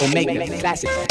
Omega, classic.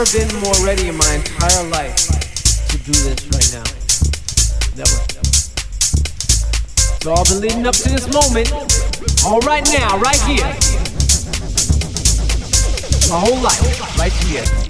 Never been more ready in my entire life to do this right now. Never. So I've been leading up to this moment, all right now, right here. My whole life, right here.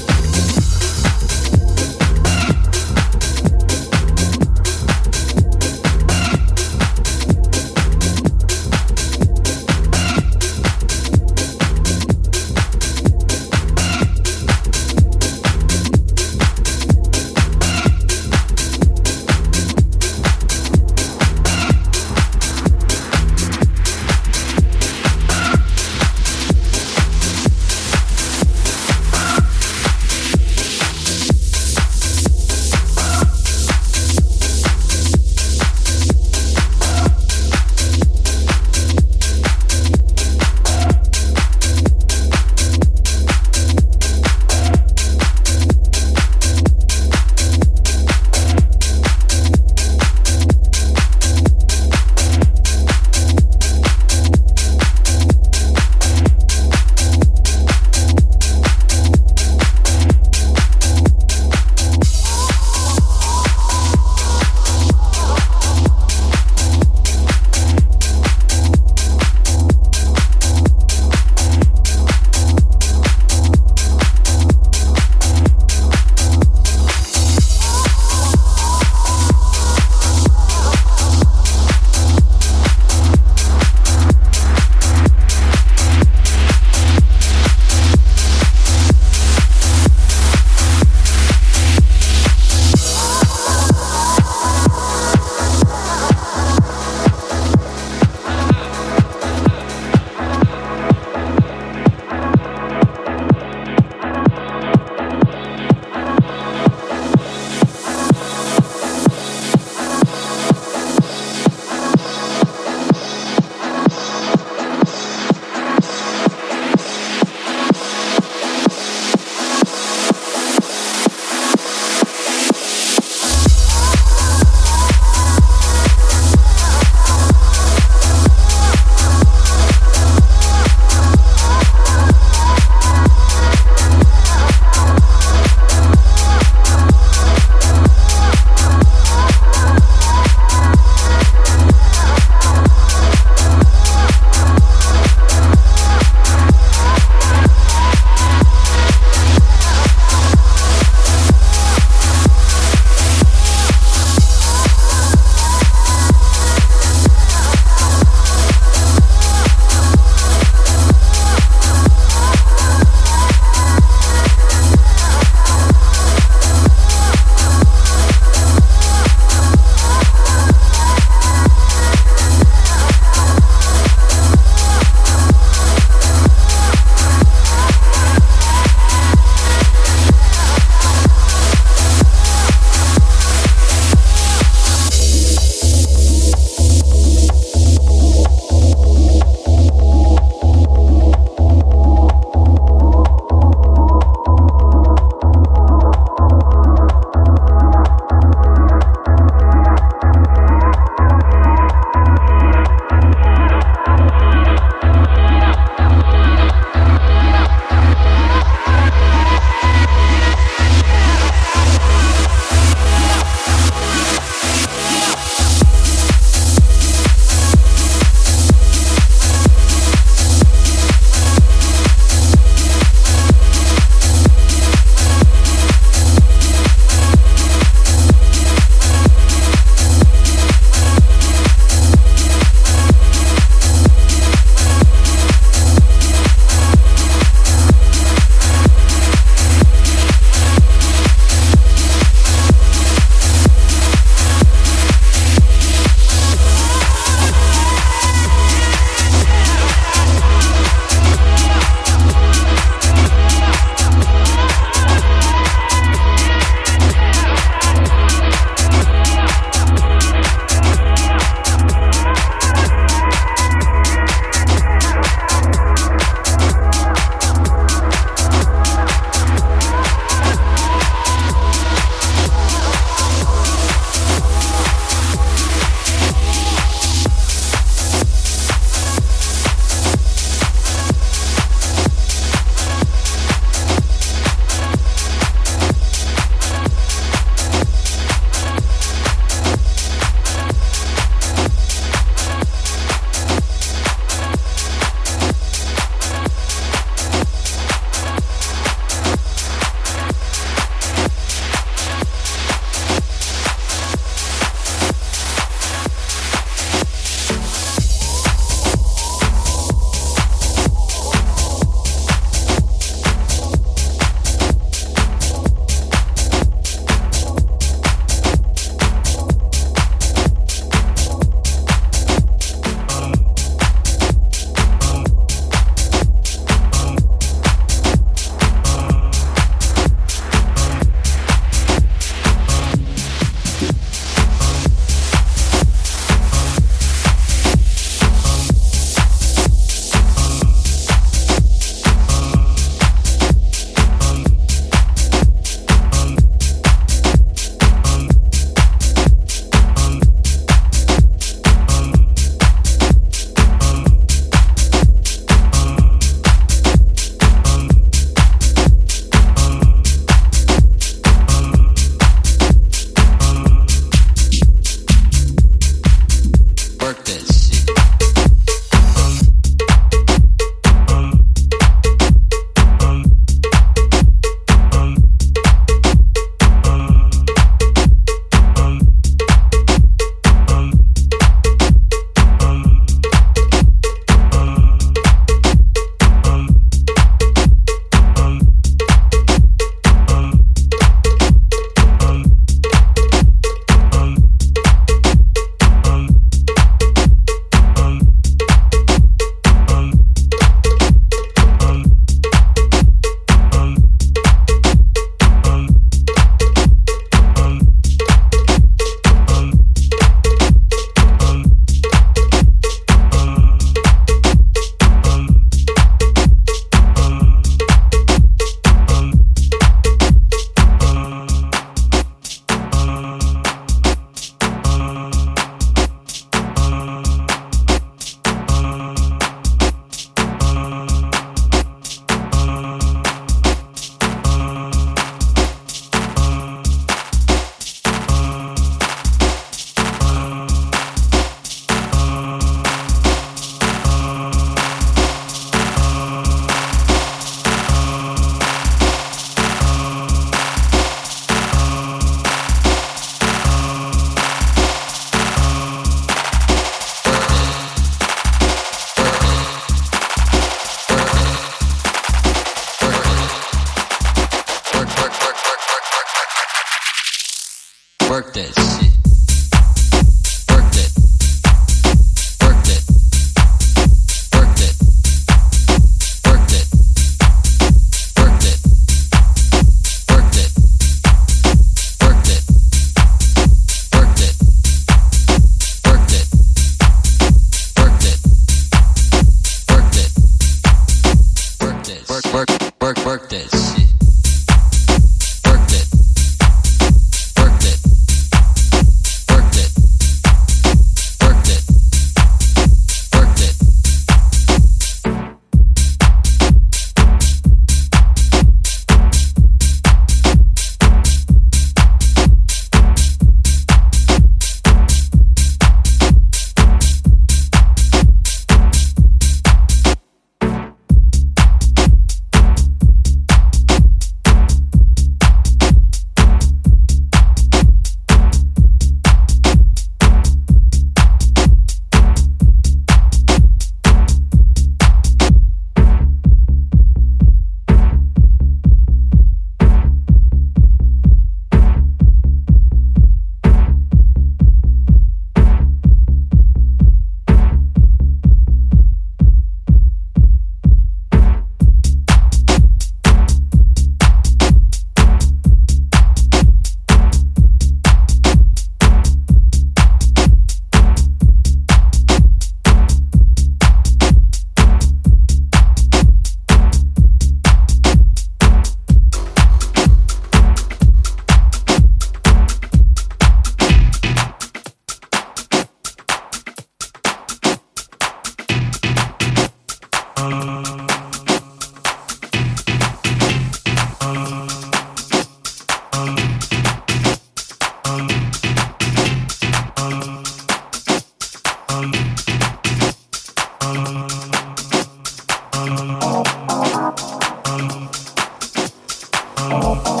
Oh.